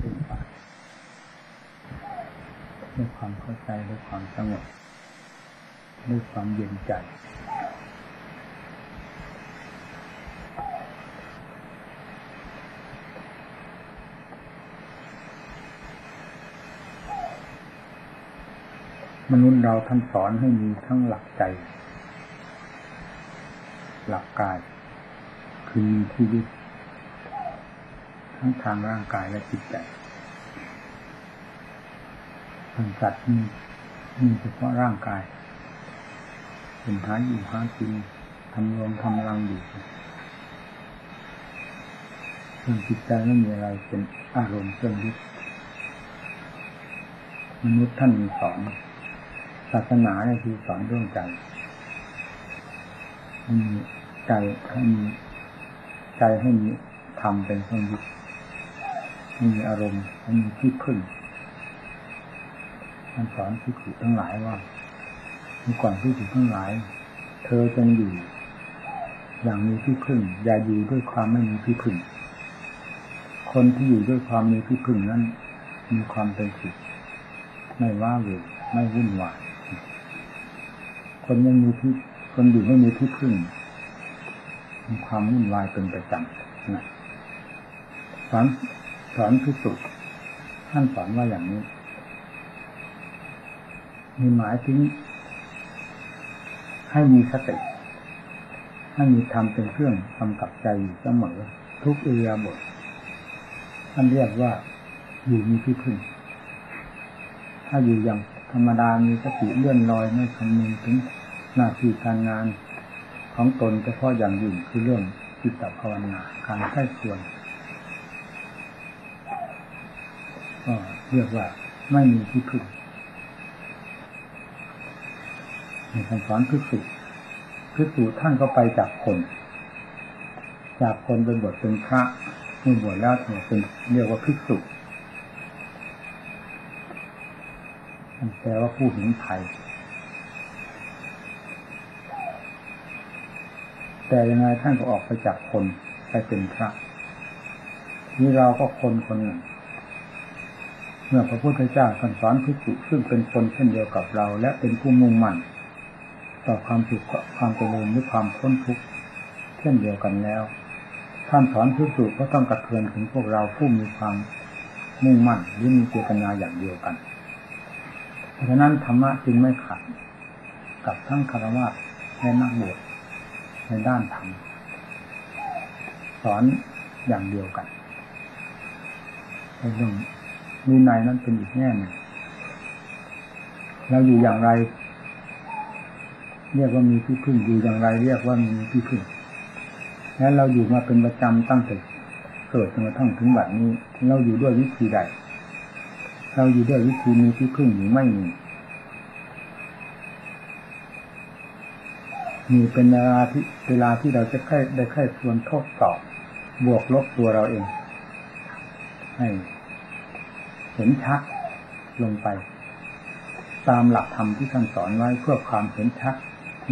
ขึ้นไปด้วยความเข้าใจด้วยความสงบด้วยความเย็นใจมนุษย์เราท่านสอนให้มีทั้งหลักใจ หลักกาย คือมีชีวิต ทั้งทางร่างกายและจิตใจทางสัตว์มีมีเฉพาะร่างกายเป็นหาอยู่หากินทำรวมทำรังอยู่ส่วนจิตใจไม่มีอะไรเป็นอารมณ์เครื่องยึดมนุษย์ท่านมีสอนศาสนาเนี่ยคือสอนเรื่องใจมีใจให้มีใจให้มีธรรมเป็นเครื่องยึด มีอารมณ์มีที่พึ่งท่านสอนที่ถูกทั้งหลายว่าเมื่อก่อนที่ถูกทั้งหลาย เธอจงอยู่ อย่างมีที่พึ่ง อย่าอยู่ด้วยความไม่มีที่พึ่ง คนที่อยู่ด้วยความมีที่พึ่งนั้น มีความเป็นสุขไม่ว่าเวรไม่วุ่นวายคนยังมีที่คนอยู่ไม่มีที่พึ่ง มีความวุ่นวายเป็นประจำนะสอน สอนพิสุท่านสอนว่าอย่างนี้ มีหมายถึงให้มีสติให้มีธรรมเป็นเครื่องกำกับใจอยู่เสมอ ทุกอิริยาบถท่านเรียกว่าอยู่มีที่พึ่ง ถ้าอยู่อย่างธรรมดามีสติเลื่อนลอยไม่คำนึงถึงหน้าที่การงานของตนเฉพาะอย่างยิ่งคือเรื่องจิตภาวนาการใช้ส่วน ก็เรียกว่าไม่มีที่พึ่งในคำสอนพิสุพิสุท่านก็ไปจากคน จากคนเป็นบทเป็นพระเมื่อบวชแล้วเป็นเรียกว่าพิสุมันแปลว่าผู้เห็นภัยแต่ยังไงท่านก็ออกไปจากคนไปเป็นพระนี่เราก็คนคนหนึ่ง เมื่อพระพุทธเจ้าสสอนพิสุซึ่งเป็นคนเช่นเดียวกับเรา และเป็นผู้มุ่งมั่นต่อความสุขความเจริญหรือความพ้นทุกข์เช่นเดียวกันแล้ว ท่านสอนพิสุก็ต้องกระเทือนถึงพวกเราผู้มีความมุ่งมั่นหรือมีเจตนาอย่างเดียวกัน เพราะฉะนั้นธรรมะจึงไม่ขัดกับทั้งคารวะและนักบวชในด้านธรรมสอนอย่างเดียวกันเรื่อง มีในนั้นเป็นอีกแง่หนึ่งเราอยู่อย่างไร เรียกว่ามีที่พึ่งอยู่อย่างไร เรียกว่ามีที่พึ่งแล้วเราอยู่มาเป็นประจำตั้งแต่เกิดจนกระทั่งถึงบัดนี้ เราอยู่ด้วยวิธีใด เราอยู่ด้วยวิธีมีที่พึ่งหรือไม่มีมีเป็นเวลาที่เวลาที่เราจะค่อยได้ค่อยส่วนทดสอบบวกลบตัวเราเองให้ เห็นชัดลงไป ตามหลักธรรมที่ท่านสอนไว้เพื่อความเห็นชัด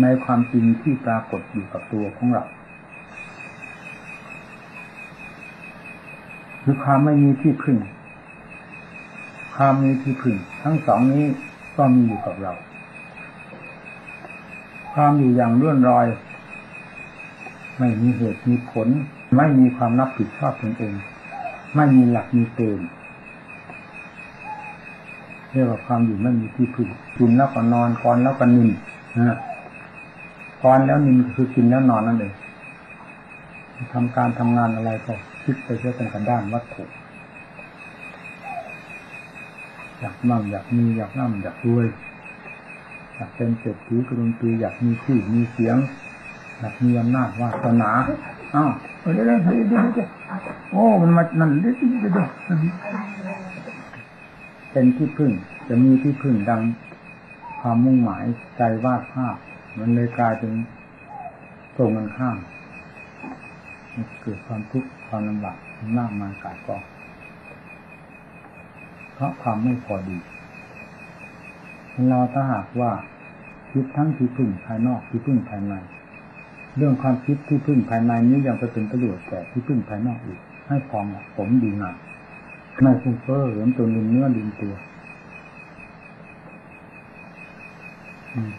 ในความจริงที่ปรากฏอยู่กับตัวของเราคือความไม่มีที่พึ่ง ความมีที่พึ่ง ทั้งสองนี้ก็มีอยู่กับเรา ความอยู่อย่างเลื่อนรอย ไม่มีเหตุมีผล ไม่มีความรับผิดชอบตนเอง ไม่มีหลักมีเกณฑ์ เรียกว่าความอยู่ไม่มีที่พึ่งกินแล้วก็นอนกอนแล้วก็นินนะกอนแล้วนินคือกินแล้วนอนนั่นเองทำการทำงานอะไรก็คิดไปเพื่อเป็นกันด้านวัตถุอยากมั่งอยากมีอยากน่ำอยากรวยอยากเป็นเศรษฐีกรุงตีอยากมีชื่อมีเสียงอยากมีอำนาจวาสนาอ้าวเดี๋ยวเดี๋ยวเดี๋ยวเดี๋ยวโอ้มันมานั่นเดี๋ยวเดี๋ยว เป็นที่พึ่ง จะมีที่พึ่งดังความมุ่งหมายใจวาดภาพ มันเลยกลายเป็นตรงกันข้ามเกิดความทุกข์ความลำบากมากมายกายกองเพราะความไม่พอดี เราถ้าหากว่าคิดทั้งที่พึ่งภายนอกที่พึ่งภายในเรื่องความคิดที่พึ่งภายในนี้ยังจะเป็นประโยชน์แต่ที่พึ่งภายนอกอีก ให้พอเหมาะสมดีงาม ไม่ฟุ้งเฟ้อเหมือนตัวลืมเนื้อลืมตัว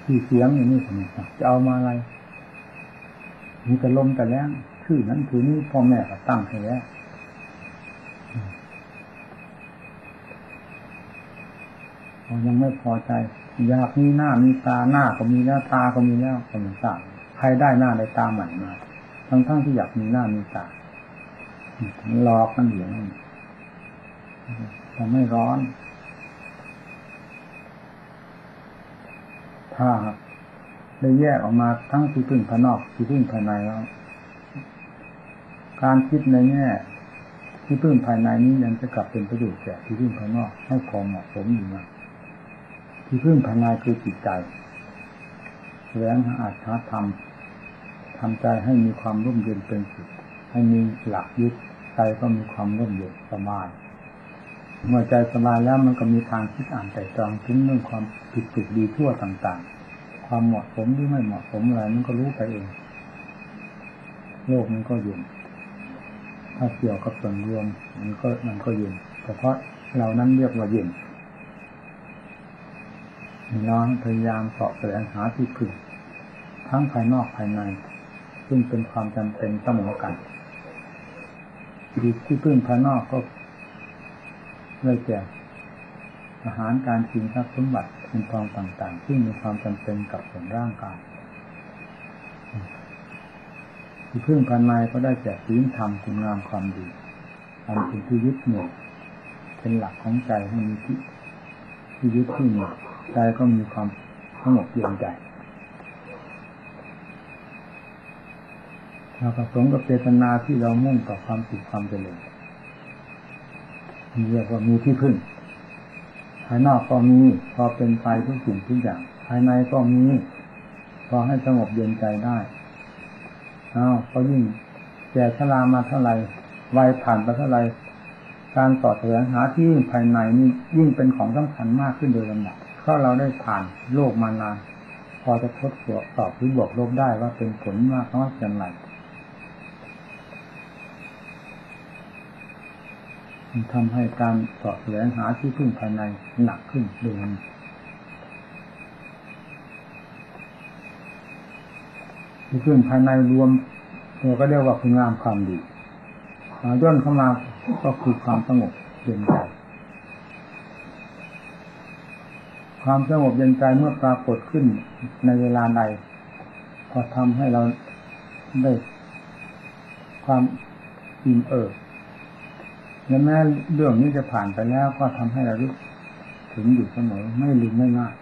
ที่เสียงอย่างนี้ทำไมจะเอามาอะไร มีแต่ลมแต่แรงชื่อนั้นคือนี้พ่อแม่ก็ตั้งให้แล้วยังไม่พอใจ อยากมีหน้ามีตาหน้าก็มีแล้วตาก็มีแล้วคนตางใครได้หน้าได้ตาใหม่มาทั้งทั้งที่อยากมีหน้ามีตาหลอกมันอยู่นั่น ทำไม่ร้อน ถ้าได้แยกออกมาทั้งที่พึ่งภายนอกที่พึ่งภายในแล้ว การคิดในแง่ที่พึ่งภายในนี้ยังจะกลับเป็นประโยชน์แก่ที่พึ่งภายนอกให้พอเหมาะสมอยู่นะที่พึ่งภายในคือจิตใจแสวงหาอาชาธรรมทำใจให้มีความร่มเย็นเป็นสุขให้มีหลักยึดใจก็มีความร่มเย็นสบาย เมื่อใจสบายแล้วมันก็มีทางคิดอ่านแต่ตรองถึงเรื่องความผิดถูกดีทั่วต่างๆ ความเหมาะสมหรือไม่เหมาะสมอะไรมันก็รู้ไปเอง โลกมันก็เย็นถ้าเกี่ยวกับส่วนรวมมันก็มันก็เย็นแต่เพราะเรานั้นเรียกว่าเย็นเราพยายามเสาะแสวงหาที่พึ่งทั้งภายนอกภายใน ซึ่งเป็นความจำเป็นเสมอกันที่พึ่งภายนอกก็ เลยแก่อาหารการกินทรัพย์สมบัติเป็นทองต่างๆ ที่มีความจำเป็นกับส่วนร่างกายที่พึ่งภายในก็ได้แก่ศีลธรรมคุณงามความดีทำเป็นที่ยึดเหนี่ยวเป็นหลักของใจให้มีที่ที่ยึดที่เหนี่ยวใจก็มีความสงบเย็นใจเราประสงค์กับเจตนาที่เรามุ่งต่อความสุขความเจริญ เรียกว่ามีที่พึ่ง ภายนอกก็มีพอเป็นไปทุกสิ่งทุกอย่าง ภายในก็มีพอให้สงบเย็นใจได้อ้าวก็ยิ่งแก่ชรามาเท่าไหร่วัยผ่านไปเท่าไหร่การต่อแสวงหาที่ภายในนี่ยิ่งเป็นของสำคัญมากขึ้นโดยลำดับเพราะเราได้ผ่านโลกมานานพอจะทดสอบตอบหรือบวกลบได้ว่าเป็นผลมากน้อยอย่างไร ทำให้การสอบแสวงหาที่พึ่งภายในหนักขึ้นโดยที่พึ่งภายในรวมตัวก็เรียกว่าคุณงามความดีย่นเข้ามาก็คือความสงบเย็นใจความสงบเย็นใจเมื่อปรากฏขึ้นในเวลาใดก็ทำให้เราได้ความอิ่มเอิบ และแม้เรื่องนี้จะผ่านไปแล้วก็ทำให้เราถึงอยู่เสมอไม่ลืมไม่ง่าย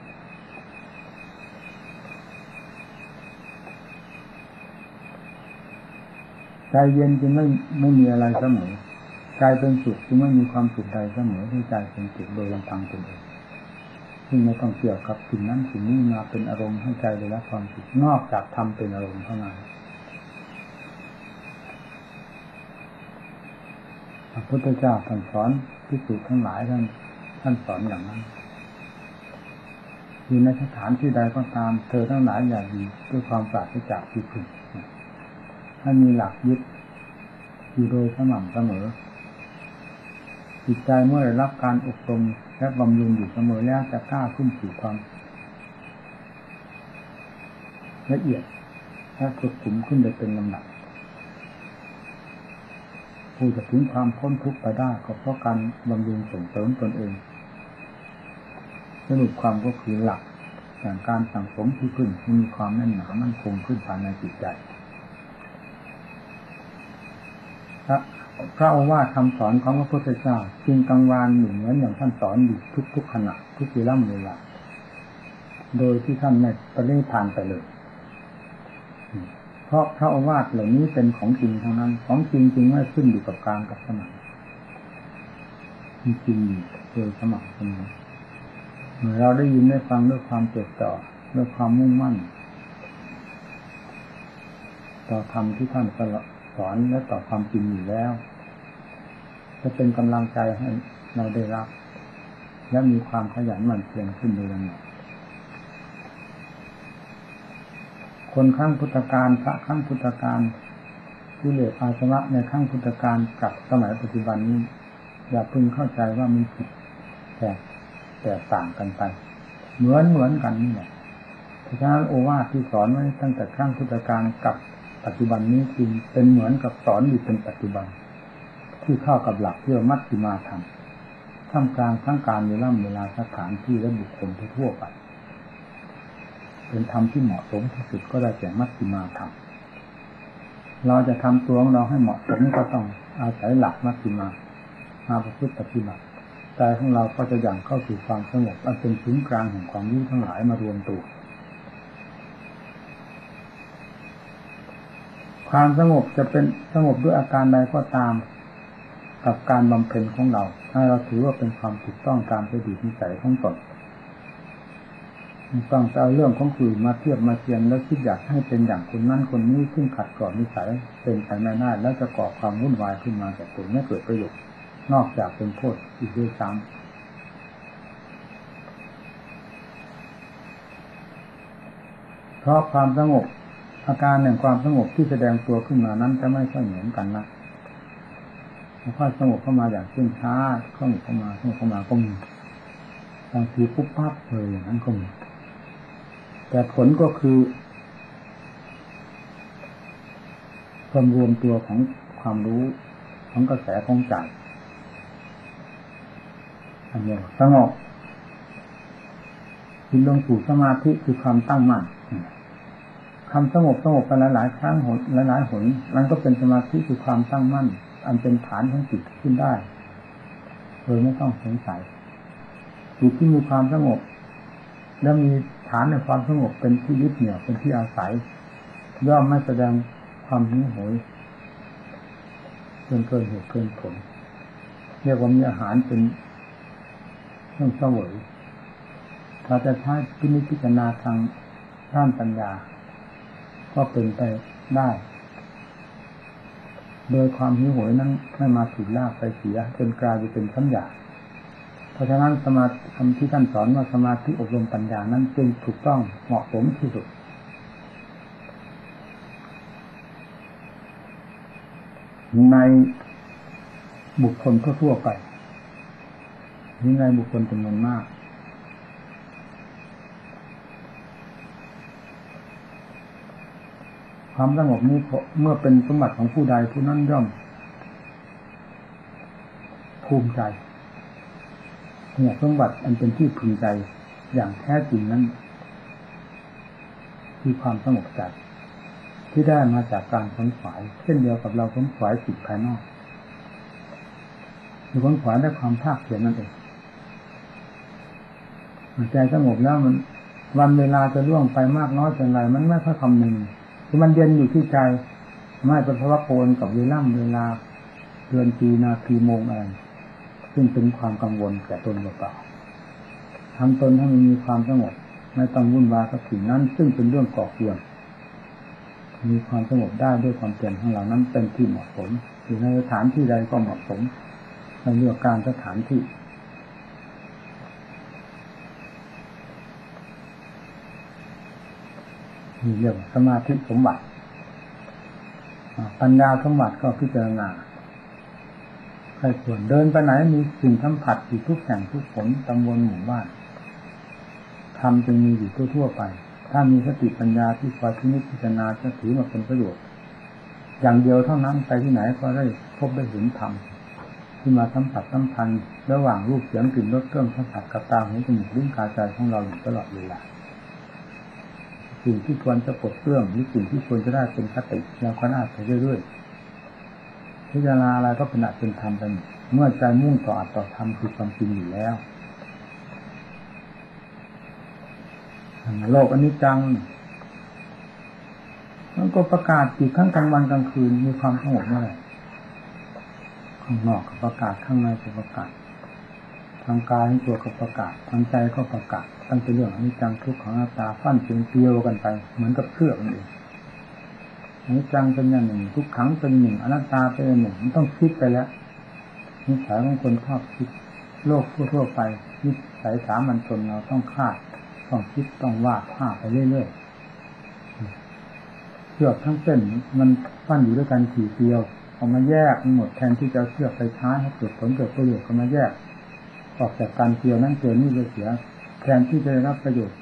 ใจเย็นจึงไม่ไม่มีอะไรเสมอใจเป็นสุขจึงไม่มีความสุขใดเสมอที่ใจเป็นสุขโดยลำพังตนเองซึ่งไม่ต้องเกี่ยวกับสิ่งนั้นสิ่งนี้มาเป็นอารมณ์ให้ใจได้รับความสุขนอกจากทำเป็นอารมณ์เท่านั้น พระพุทธเจ้าท่านสอนพิสูจน์ทั้งหลายท่านท่านสอนอย่างนั้นอยู่ในสถานที่ใดก็ตาม เธอทั้งหลายอย่าดีด้วยความปราศจากที่พึ่งให้มีหลักยึดอยู่โดยสม่ำเสมอจิตใจเมื่อได้รับการอบรมและบำรุงอยู่เสมอแล้วจะกล้าขึ้นสู่ความละเอียดและสุดขุมขึ้นไปเป็นลำดับ ผู้จะถึงความพ้นทุกข์ไปได้ก็เพราะการบำรุงส่งเสริมตนเอง สรุปความก็คือหลักอย่างการสั่งสมที่ขึ้นมีความแน่นหนามั่นคงขึ้นภายในจิตใจพระพระโอวาคำสอนของพระพุทธเจ้าจริงกังวานหนึ่งเหมือนอย่างท่านสอนอยู่ทุกๆขณะทุกเวลาเวลาโดยที่ท่านไม่ปริทานไปเลย เพราะพระอาวาสเหล่านี้เป็นของจริงทั้งนั้น ของจริงจริงไม่ขึ้นอยู่กับการกับสมัยมีจริงโดยสมัครเสมอเมื่อเราได้ยินได้ฟังด้วยความจดจ่อด้วยความมุ่งมั่น ต่อธรรมที่ท่านสอนและต่อความจริงอยู่แล้ว จะเป็นกำลังใจให้เราได้รับ และมีความขยันหมั่นเพียรขึ้นโดยลำดับ คนขั้งพุทธการพระขั้งพุทธการที่เลือาสวะในขั้งพุทธการกับสมัยปัจจุบันนี้ อย่าพึงเข้าใจว่ามีผิดแต่แตกต่างกันไป เหมือนเหมือนกันนี่แหละเพราะฉะนั้นโอวาทที่สอนไว้ตั้งแต่ครั้งพุทธกาลกับปัจจุบันนี้จริงเป็นเหมือนกับสอนอยู่เป็นปัจจุบัน ที่เข้ากับหลักเพื่อมัชฌิมาธรรมท่ามกลางทั้งการเวลาเวลาสถานที่และบุคคลทั่วไป เป็นธรรมที่เหมาะสมที่สุดก็ได้แก่มัชฌิมาธรรมเราจะทำตัวของเราให้เหมาะสมก็ต้องอาศัยหลักมัชฌิมามาประพฤติปฏิบัติใจของเราก็จะอย่างเข้าสู่ความสงบอันเป็นศูนย์กลางแห่งความรู้ทั้งหลายมารวมตัว ความสงบจะเป็นสงบด้วยอาการใดก็ตามกับการบำเพ็ญของเรา ถ้าเราถือว่าเป็นความถูกต้องตามสตินิสัยของตน ต้องเอาเรื่องของคืนมาเทียบมาเทียนแล้วคิดอยากให้เป็นอย่างคนนั้นคนนี้ซึ่งขัดก่อนนิสัยเป็นไปไม่ได้แล้วจะก่อความวุ่นวายขึ้นมาแต่ตัวไม่เกิดประโยชน์นอกจากเป็นโทษอีกด้วยซ้ำเพราะความสงบอาการแห่งความสงบที่แสดงตัวขึ้นมานั้นจะไม่ค่อยเหมือนกันนะค่อยสงบเข้ามาอย่างเช่นช้าสงบเข้ามาสงบเข้ามาก็มีบางทีปุ๊บปั๊บเลยอย่างนั้นก็มี แต่ผลก็คือความรวมตัวของความรู้ของกระแสของใจอันนี้สงบจิตลงสู่สมาธิคือความตั้งมั่นคำสงบสงบกันหลายๆครั้งหนหลายๆหนมันก็เป็นสมาธิคือความตั้งมั่น อันเป็นฐานของจิตขึ้นได้โดยไม่ต้องสงสัยจิตที่มีความสงบแล้วมีานในความสงบเป็นที่ยึดเหนี่ยวเป็นที่อาศัย ย่อมไม่แสดงความหิวโหยเกินเกินเหตุเกินผล เรียกว่ามีอาหารเป็นเครื่องเสวยถ้าจะใช้พินิจพิจารณาทางด้านปัญญา ก็เป็นไปได้ โดยความหิวโหยนั้นไม่มาถูกลากไปเสียจนกลายเป็นสัญญา เพราะฉะนั้นสมาธิที่ท่านสอนว่าสมาธิอบรมปัญญานั้นจึงถูกต้องเหมาะสมที่สุดในบุคคลทั่วไปนี่ในบุคคลจำนวนมาก ความสงบนี้เมื่อเป็นสมบัติของผู้ใดผู้นั้นย่อมภูมิใจ เนี่ยสมบัติอันเป็นที่พึงใจอย่างแท้จริงนั้นคือความสงบใจที่ได้มาจากการขนขวายเช่นเดียวกับเราขนขวายจิตภายนอกคือขนขวายได้ความภาคเพียรนั่นเองใจสงบแล้วมันวันเวลาจะล่วงไปมากน้อยเพียงไรมันไม่ค่อยคำนึงคือมันเย็นอยู่ที่ใจไม่เป็นพระโกนกับเวลาเวลาเดือนปีนาทีโมงอะไร ซึ่งเป็นความกังวลแก่ตนเปล่าทำตนให้มันมีความสงบไม่ต้องวุ่นวายกับสิ่งนั้น ซึ่งเป็นเรื่องก่อเกลื่อนมีความสงบได้ด้วยความเปลี่ยนของเรานั้นเป็นที่เหมาะสมอยู่ในสถานที่ใดก็เหมาะสมในเรื่องการสถานที่มีเรื่องสมาธิสมบัติปัญญาสมบัติก็พิจารณา ใครส่วนเดินไปไหนมีสิ่งสัมผัสอยู่ทุกแห่งทุกผลตำบลหมู่บ้านทำจึงมีอยู่ทั่วๆไป ถ้ามีสติปัญญาที่คอยพิจิจารณาจะถือมาเป็นประโยชน์ อย่างเดียวเท่านั้นไปที่ไหนก็ได้พบได้เห็นธรรมที่มาสัมผัสสัมพันธ์ระหว่างรูปเสียงกลิ่นรสเครื่องสัมผัสกับตาหูจมูกลิ้นกายใจของเราอยู่ตลอดเวลาสิ่งที่ควรจะปลดเครื่องหรือสิ่งที่ควรจะได้เป็นคติเราก็น่าไปเรื่อยๆ พิจารณาอะไรก็เป็นอัตเป็นธรรมไปเมื่อใจมุ่งต่ออัตต่อธรรมคือความจริงอยู่แล้วโลกอนิจจังมันก็ประกาศอีกข้างกลางวันกลางคืนมีความสงบเมื่อไหร่ข้างนอกก็ประกาศข้างในก็ประกาศทางกายทั้งตัวก็ประกาศทางใจก็ประกาศตั้งแต่เรื่องอนิจจังทุกขังนาตาฟั่นเพียงเตียวกันไป เหมือนกับเครื่องนั่นเอง อนิจจังเป็นอย่างหนึ่ง ทุกขังเป็นหนึ่งอนัตตาเป็นหนึ่งมันต้องคิดไปแล้วนิสัยของคนชอบคิด โลกทั่วไปนิสัยสามัญชนเราต้องคาด ต้องคิดต้องวาดภาพไปเรื่อยๆเชือกทั้งเส้นมันปั้นอยู่ด้วยกันขี่เตียวเอามาแยกหมดแทนที่จะเชือกไปใช้ให้เกิดผลเกิดประโยชน์ก็มาแยก ออกจากการเกี่ยวนั้นเกี่ยวนี่เลยเสีย แทนที่จะได้รับประโยชน์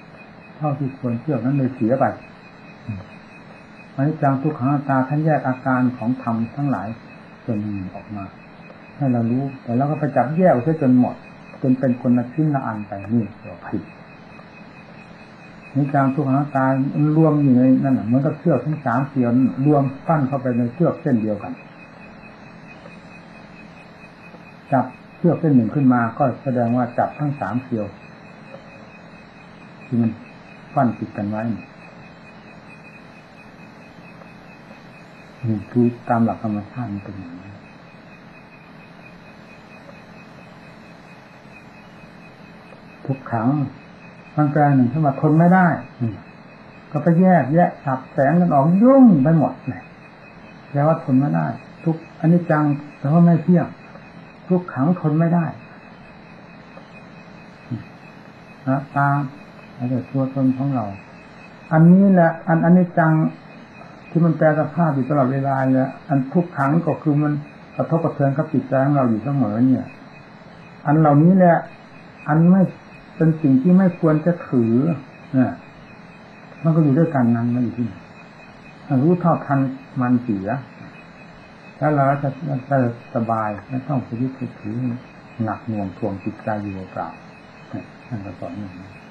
เท่าที่ควรเชือกนั้นเลยเสียไป อันนี้จังทุกขังอัตตาท่านแยกอาการของธรรมทั้งหลายจนออกมา ให้เรารู้แต่เราก็ไปจับแยกเสียจนหมด จนเป็นคนละชิ้นละอันไปนี่เราผิดนี่การทุกขังอนัตตารวมอยู่ในนั่นเหมือนกับเชือกทั้งสามเสียนรวมปั้นเข้าไปในเชือกเส้นเดียวกัน จับเชือกเส้นหนึ่งขึ้นมาก็แสดงว่าจับทั้งสามเสียวที่มันปั้นติดกันไว้นี่ คือตามหลักธรรมชาติมันเป็นอย่างนี้ทุกครั้งมันแปลหนึ่งขึ้นมาทนไม่ได้ก็ไปแยกแยกฉับแสงกันออกยุ่งไปหมดเลยแปลว่าทนไม่ได้ ทุกอันนี้จังแต่ว่าไม่เที่ยงทุกขังทนไม่ได้นะตามอะไรตัวตนของเรา อันนี้แหละ อันอันนี้จัง ที่มันแปลสภาพอยู่ตลอดเวลาเนี่ยอันทุกขังก็คือมันกระทบกระเทือนกับจิตใจของเราอยู่เสมอเนี่ย อันเหล่านี้แหละอันไม่เป็นสิ่งที่ไม่ควรจะถือเนี่ยมันก็อยู่ด้วยกันนั้นมันอยู่ที่รู้เท่าทันมันเสียแล้วเราจะจะสบายไม่ต้องไปยึดถือหนักหน่วงทวงจิตใจอยู่เปล่าท่นก็สอนอย่างนี้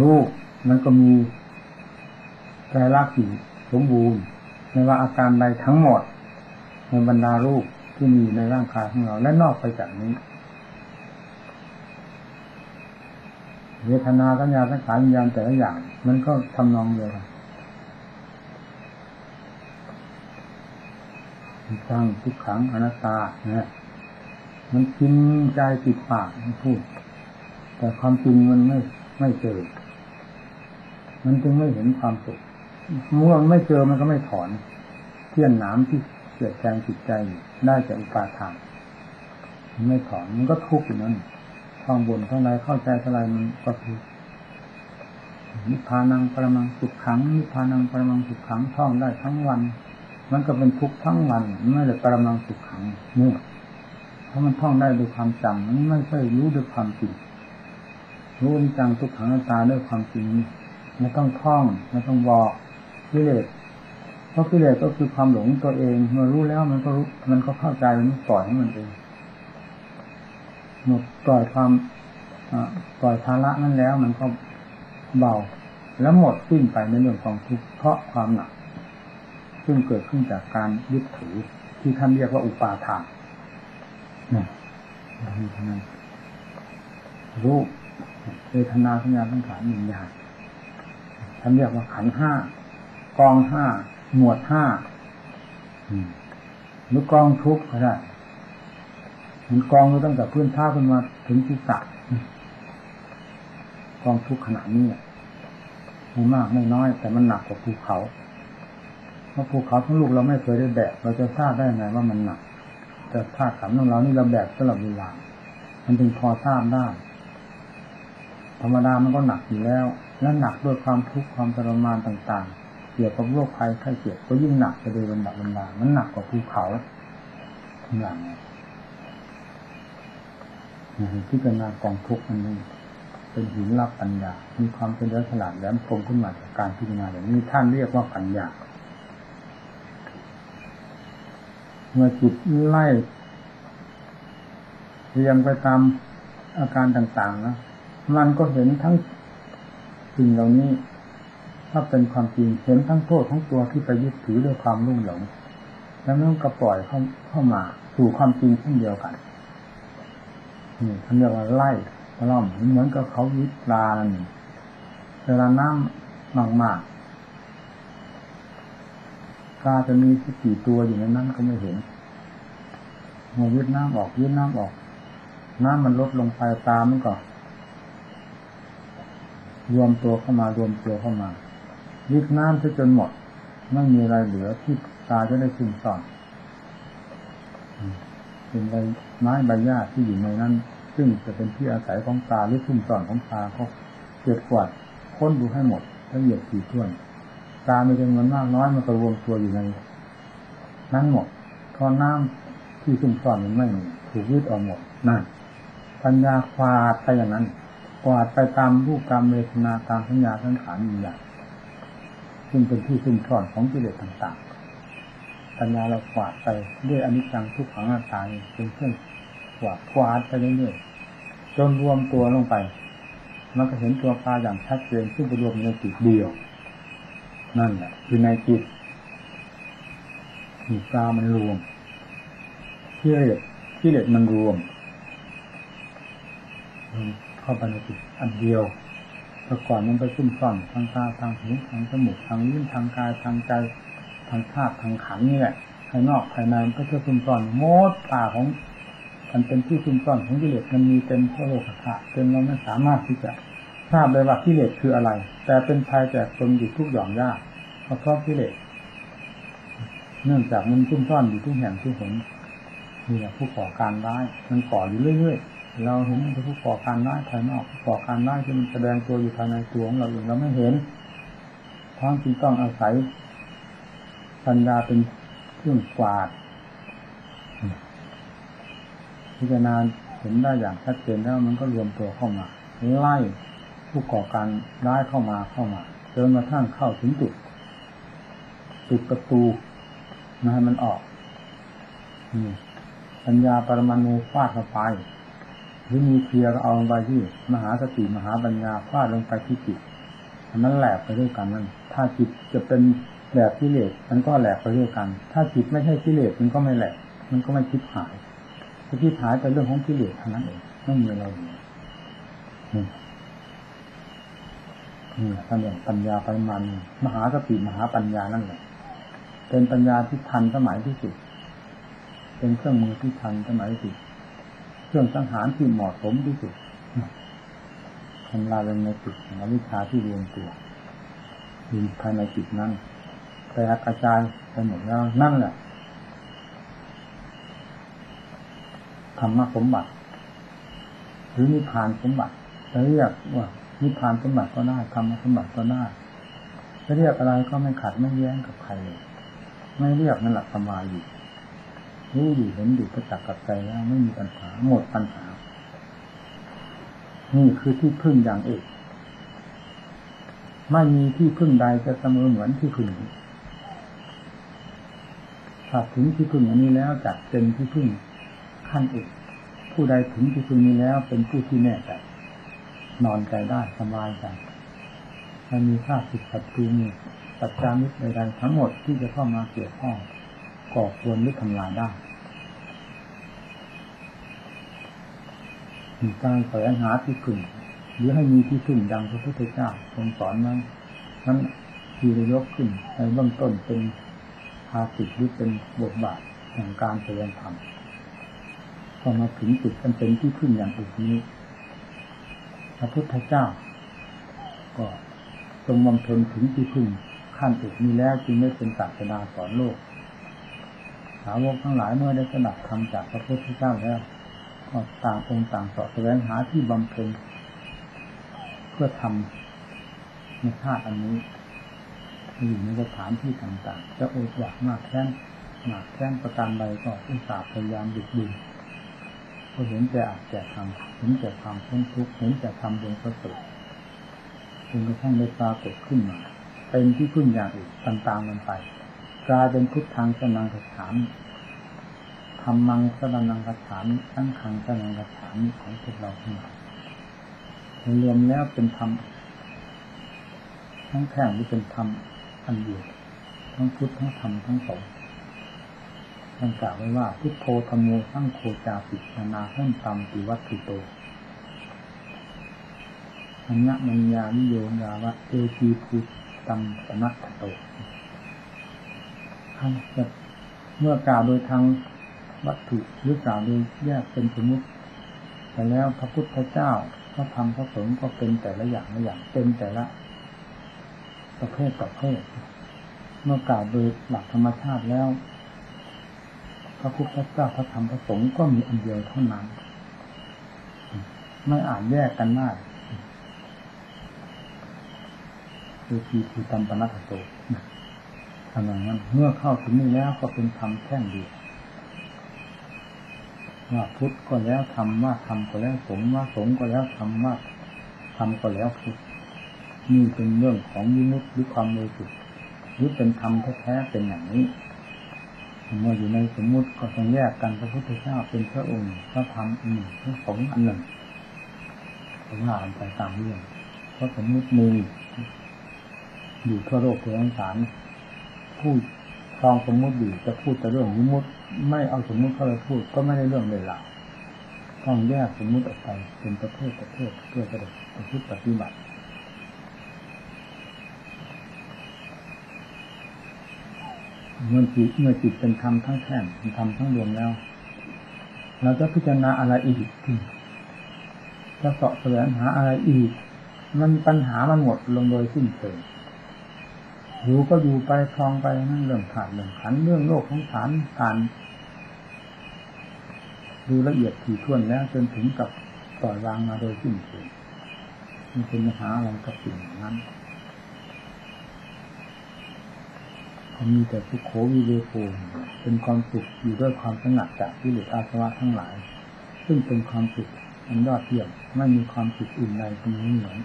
รูปมันก็มีใจรักอยู่สมบูรณ์ไม่ว่าอาการใดทั้งหมด ในบรรดารูปที่มีในร่างกายของเราและนอกไปจากนี้เวทนาสัญญาสังขารวิญญาณแต่ละอย่าง มันก็ทำนองเดียวกันสร้างทุกขังอนัตตาเนี่ยมันกินใจติดปากมันพูด แต่ความจริงมันไม่ไม่เจอ มันจึงไม่เห็นความสุขเมื่อไม่เจอมันก็ไม่ถอน เที่ยนหนามที่เกิดแทงจิตใจได้จากอุปาทานมันไม่ถอนมันก็ทุกข์อยู่นั้นท่องบนท่องใดเข้าใจเท่าไรมันก็คือนิพพานังปรมังสุขขังนิพพานังปรมังสุขขังท่องได้ทั้งวัน มันก็เป็นทุกข์ทั้งวันไม่ได้ปรมังสุขขังนี่ถ้าะมันท่องได้ด้วยความจำมันไม่ใช่รู้ด้วยความจริงรู้จังทุกขังตาด้วยความจริง ไม่ต้องท่องไม่ต้องบอกกิเลสเพราะกิเลสก็คือความหลงตัวเองเมื่อรู้แล้วมันก็รู้มันก็เข้าใจมันปล่อยให้มันเองหมดปล่อยความปล่อยภาระนั้นแล้ว มันก็เบา แล้วหมดสิ้นไปในเรื่องของทุกข์เพราะความหนัก ซึ่งเกิดขึ้นจากการยึดถือที่ท่านเรียกว่าอุปาทานนี่นั้นรูปเวทนาสัญญาสังขารวิญญาณ ท่านเรียกว่าขันห้ากองห้าหมวดห้าหรือกองทุกข์ก็ได้มันกองตั้งแต่พื้นท่าขึ้นมาถึงที่สักกองทุกข์ขนาดนี้ไม่มากไม่น้อย แต่มันหนักกว่าภูเขาเพราะภูเขาทั้งลูกเราไม่เคยได้แบกเราจะทราบได้ไงว่ามันหนักแต่ธาตุขันของเรานี่เราแบกตลอดเวลามันจึงพอทราบได้ธรรมดามันก็หนักอยู่แล้ว และหนักด้วยความทุกข์ความทรมานต่างๆ เกี่ยวกับโรคภัยไข้เจ็บก็ยิ่งหนักไปโดยลำดับลำดามันหนักกว่าภูเขาทั้งหลังที่เป็นนากองทุกข์อันนี้เป็นหินรับปัญญา มีความเป็นเรื่อฉลาดแหลมคมขึ้นมาจากการพิจารณาอย่างนี้ท่านเรียกว่าปัญญา เมื่อจิตไล่เรียงไปตามอาการต่างๆนะ มันก็เห็นทั้ง สิ่งเหล่านี้ถ้าเป็นความจริงเห็นทั้งโทษทั้งตัวที่ไปยึดถือด้วยความรุ่งหลง แล้วมันก็ปล่อยเข้าเข้ามา สู่ความจริงเช่นเดียวกันนี่ท่านเรียกว่าไล่ตล่อมเหมือนกับเขายึดปลานั่นเวลาน้ำมากมากปลาจะมีสักกี่ตัวอยู่ในนั้นก็ไม่เห็นหัวยึดน้ำออกยึดน้ำออกน้ำมันลดลงไปตามันก็ รวมตัวเข้ามารวมตัวเข้ามายึดน้ำจนหมดไม่มีอะไรเหลือที่ตาจะได้ซึมซ่อนเป็นใบไม้ใบหญ้าที่อยู่ในนั้น ซึ่งจะเป็นที่อาศัยของตาหรือซุ่มซ่อนของตาเขาเกิดกวาดค้นดูให้หมดละเอียดถี่ถ้วน ตาไมีจำนวนมากน้อยมันก็รวมตัวอยู่ในนั้นหมดพอน้ำที่ซุ่มซ่อนมันไม่มีถูกยึดออกหมดนั่นปัญญาควาดไปอย่างนั้น กวาดไปตามรูปตามเวทนาตามสัญญาสังขารมีอย่างซึ่งเป็นที่ซุ่มซ่อนของกิเลสต่างๆปัญญาเรากวาดไปด้วยอนิจจังทุกขังหน้าตาเป็นเครื่องกวาดกวาดไปเรื่อยๆจนรวมตัวลงไป มันก็เห็นตัวปลาอย่างชัดเจนซึ่งไปรวมในจิตเดียว นั่นแหละคือในจิตมีปลามันรวมกิเลสกิเลสมันรวม เข้าไปในจิตอันเดียวแต่ก่อนมันไปซุ่มซ่อนทางตาทางหูทางจมูกทางลิ้นทางกายทางใจทางธาตุทางขันนี่แหละภายนอกภายในมันก็จะซุ่มซ่อนโมดป่าของมันเป็นที่ซุ่มซ่อนของกิเลสมันมีเต็มทั่วโลกธาตุจนเราไม่สามารถที่จะทราบเลยว่ากิเลสคืออะไร แต่เป็นภัยแก่ตนอยู่ทุกหย่อมย่าเพราะเพราะกิเลสเนื่องจากมันซุ่มซ่อนอยู่ทุกแห่งทุกหนนี่แหละผู้ก่อการร้ายมันก่ออยู่เรื่อยๆ เราเห็นผู้ก่อการร้ายภายนอกผู้ก่อการร้ายที่มันแสดงตัวอยู่ภายในตัวของเราเองเราไม่เห็นทั้งที่ต้องอาศัยปัญญาเป็นเครื่องกวาดพิจารณาเห็นได้อย่างชัดเจนแล้วมันก็รวมตัวเข้ามา ไล่ผู้ก่อการร้ายเข้ามาเข้ามาจนกระทั่งเข้าถึงจุดปิดประตูไม่ให้มันออกปัญญาปรมาณูฟาดเข้าไป หรือมีเคลียร์เอาลงไปที่มหาสติมหาปัญญาฟาดลงไปที่จิตมันแหลกไปด้วยกันนั่นถ้าจิตจะเป็นแบบกิเลสมันก็แหลกไปด้วยกัน ถ้าจิตไม่ใช่กิเลสมันก็ไม่แหลก มันก็ไม่คิดหายคิดหายเป็นเรื่องของกิเลสเท่านั้นเองไม่มีอะไรนี่นี่ท่านเรียกปัญญาไปมาณูมหาสติมหาปัญญานั่นแหละเป็นปัญญาที่ทันสมัยที่สุด เป็นเครื่องมือที่ทันสมัยที่สุด เครื่องสังหารที่เหมาะสมที่สุดทำลายลงในจิตของวิชาที่เรียนตัวอยู่ภายในจิตนั้นแตกกระจายไปหมดแล้วนั่นแหละธรรมสมบัติ หรือนิพพานสมบัติจะเรียกว่านิพพานสมบัติก็ได้ธรรมสมบัติก็ได้จะเรียกอะไรก็ไม่ขัดไม่แย้งกับใครเลยไม่เรียกนั่นแหละสมาอยู่ รู้อยู่เห็นอยู่ประจักษ์กับใจแล้วไม่มีปัญหาหมดปัญหา นี่คือที่พึ่งอย่างเอกไม่มีที่พึ่งใดจะเสมอเหมือนที่พึ่งถ้าถึงที่พึ่งอันนี้แล้วจัดเป็นที่พึ่งขั้นเอกผู้ใดถึงที่พึ่งนี้แล้วเป็นผู้ที่แน่ใจนอนใจได้สบายใจไม่มีค่าผิดศัตรูมีปัจจามิตรใดๆทั้งหมดที่จะเข้ามาเกี่ยวข้อง ก่อควรหรือทำลายได้มีการแสวงหาที่พึ่งหรือให้มีที่พึ่งดังพระพุทธเจ้าทรงสอนนั้นนั้นที่ได้ยกขึ้นในเบื้องต้นเป็นภาสิทหรือเป็นบทบาทแห่งการแสดงธรรมพอมาถึงจุดกันเป็นที่พึ่งอย่างอื่นนี้ พระพุทธเจ้า ก็ทรงบำเพ็ญถึงที่พึ่งขั้นเอกนี้แล้วจึงได้เป็นศาสดาสอนโลก สาวกทั้งหลายเมื่อได้สนับธรรมจากพระพุทธเจ้าแล้วก็ต่างองค์ต่างสอบแสวงหาที่บำเพ็ญเพื่อทำในชาติอันนี้อยู่ในสถานที่ต่างๆ จะอดอยากมากแค้นหนักแค้นประการใดก็อุตส่าห์พยายามดึกดึงก็เห็นแต่อาจแต่ทำเห็นแต่ความทุกข์ทุกข์เห็นแต่ทำดวงประเสริฐจนกระทั่งได้ปรากฏขึ้นมา เป็นที่พึ่งอย่างอื่นต่างๆกันไป กลายเป็นพุทธังสนังกถามธรรมังสนังกถามทั้งขังสนังกถามของพวกเราทั้งหลายรวมแล้วเป็นธรรมทั้งแท่งที่เป็นธรรมอันเดียวทั้งพุทธทั้งธรรมทั้งสองท่านกล่าวไว้ว่าพุทโธธรรมโมทั้งโคจาปินานาเพิ่มตามติวัตถุโตอัญญมัญญานิโยยาวะเอจีพุทตัมสนัตโต ท่านจะเมื่อกล่าวโดยทางวัตถุหรือกล่าวโดยแยกเป็นสมมติแต่แล้วพระพุทธเจ้าพระธรรมพระสงฆ์ก็เป็นแต่ละอย่างละอย่างเป็นแต่ละ ประเภทประเภทเมื่อกล่าวโดยหลักธรรมชาติแล้ว พระพุทธเจ้าพระธรรมพระสงฆ์ก็มีอันเดียวเท่านั้น ไม่อาจแยกกันได้ทีภูตัมปนัตโตนะ ทำอย่างนั้น เมื่อเข้าถึงนี้แล้วก็เป็นธรรมแท่งเดียวว่าพุทธก็แล้วธรรมว่าธรรมก็แล้วสงฆ์ว่าสงฆ์ก็แล้วธรรมว่าธรรมก็แล้วพุทธนี่เป็นเรื่องของยิมุตหรือความโมสุหรือเป็นธรรมแท้ๆเป็นอย่างนี้เมื่ออยู่ในสมมุติก็ต้องแยกกันพระพุทธเจ้าเป็นพระองค์พระธรรมอันหนึ่งพระสงฆ์อันหนึ่งผมว่ากันไปตามเรื่องเพราะสมมุติมีอยู่ทั่วโลกทั่วสงสาร ผู้ครองสมมุติอยู่จะพูดแต่เรื่องสมมุติ ไม่เอาสมมุติเข้าไปพูดก็ไม่ได้เรื่องเลยล่ะต้องแยกสมมุติออกไปเป็นประเภทประเภทเพื่อจะได้ประพฤติปฏิบัติเมื่อจิตเมื่อจิตเป็นธรรมทั้งแท่งเป็นธรรมทั้งรวมแล้ว เราจะพิจารณาอะไรอีกจะเสาะแสวงหาอะไรอีก มันปัญหามันหมดลงโดยสิ้นเชิง อยู่ก็อยู่ไปคลองไปนั่นเรื่องขาดเรื่องขันเรื่องโลกของฐานการดูละเอียดถี่ถ้วนแล้วจนถึงกับปล่อยวางมาโดยสิ้นเชิงมันเป็นปัญหาอะไรกับสิ่งนั้นมีแต่สุขโขวิเวโกเป็นความสุขอยู่ด้วยความสงัดจากวิเลศอาสวะทั้งหลาย ซึ่งเป็นความสุขอันยอดเยี่ยมไม่มีความสุขอื่นใดเป็นนี้เหมือน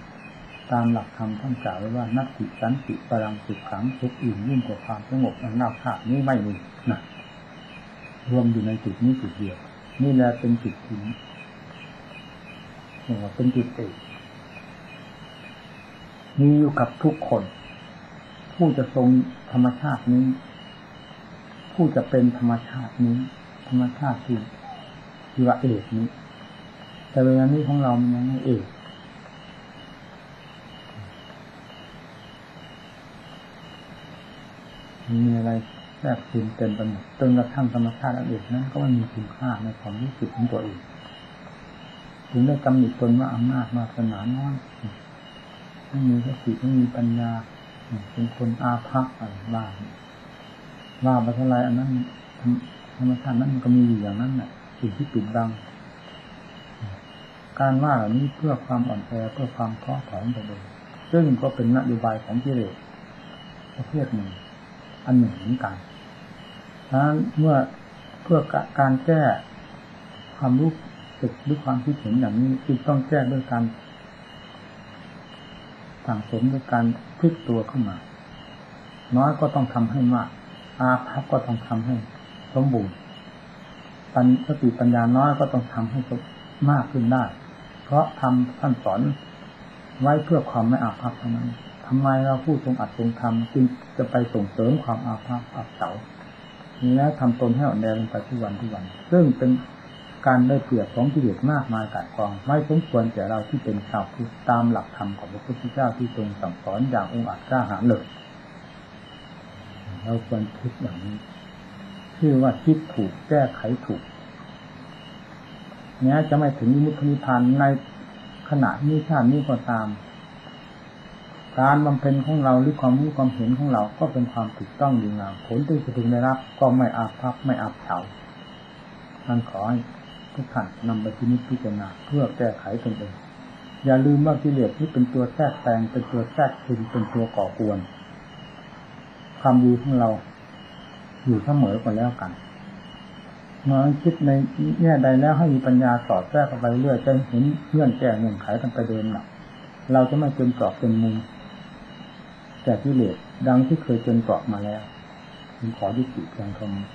ตามหลักธรรมท่านกล่าวไว้ว่านักติสันติพลังสุขขังสุขอื่นยิ่งกว่าความสงบอันน่าภาคนี้ไม่มีนะรวมอยู่ในจุดนี้จุดเดียว นี่แหละเป็นจุดที่เรียกว่าเป็นจุดเอกมีอยู่กับทุกคน ผู้จะทรงธรรมชาตินี้ ผู้จะเป็นธรรมชาตินี้ ธรรมชาติที่ที่ว่าเอกนี้ แต่เวลานี้ของเรามันยังไม่เอก มีอะไรแทรกซึมเต็มไปหมดจนกระทั่งธรรมชาติอันเอกนั้น ก็ไม่มีคุณค่าในความรู้สึกของตัวเองถึงได้กำหนดตนว่าอำนาจมาสนาน้อยไม่มีสติไม่มีปัญญาเป็นคนอาภัพอะไรบ้างว่าบัตรลายอันนั้นธรรมชาตินั้นมันก็มีอยู่อย่างนั้นแหละสิ่งที่ปิดบัง การว่าเหล่านี้เพื่อความอ่อนแอเพื่อความท้อถอยไปเลยซึ่งก็เป็นนโยบายของกิเลสประเภทหนึ่ง อันหนึ่งเหมือนกันนั้นเมื่อเพื่อการแก้ความรู้สึกหรือความคิดเห็นอย่างนี้จึงต้องแก้ด้วยการสั่งสมด้วยการพลิกตัวเข้ามา น้อยก็ต้องทำให้มาก อาภัพก็ต้องทำให้สมบูรณ์ปัญสติปัญญาน้อยก็ต้องทำให้มากขึ้นได้ เพราะทำท่านสอนไว้เพื่อความไม่อาภัพเท่านั้น ทำไมเราพูดทรงอัดทรงทำจึงจะไปส่งเสริมความอาภัพอับเฉานี้แล้วทำตนให้อ่อนแอลงไปทุกวันทุกวัน ซึ่งเป็นการได้เปรียบของกิเลสมากมายกายกอง ไม่สมควรแก่เราที่เป็นชาวพุทธตามหลักธรรมของพระพุทธเจ้าที่ทรงสั่งสอนอย่างองค์อาจกล้าหาญเลยเราควรคิดอย่างนี้ชื่อว่าคิดถูกแก้ไขถูกเนี้ยจะไม่ถึงมุขนิพานในขณะนี้ชาตินี้ก็ตาม การบำเพ็ญของเราหรือความรู้ความเห็นของเราก็เป็นความถูกต้องดีงามผลที่จะพึงได้รับก็ไม่อาภัพไม่อับเฉาท่านขอให้ทุกท่านนำไปพินิจพิจารณาเพื่อแก้ไขตนเองอย่าลืมว่ากิเลสที่เป็นตัวแทรกแซงเป็นตัวแทรกซึมเป็นตัวก่อกวน ความดีของเรา อยู่เสมอกันแล้วกันเมื่อคิดในแง่ใดแล้วให้มีปัญญาสอดแทรกไปเรื่อยจะเห็นเงื่อนแก้เงื่อนไขกันไปเดินหนักเราจะไม่เป็นกรอบเป็นมุม แต่กิเลสดังที่เคยจนเกาะมาแล้วผมขอยุติเพียงเท่านี้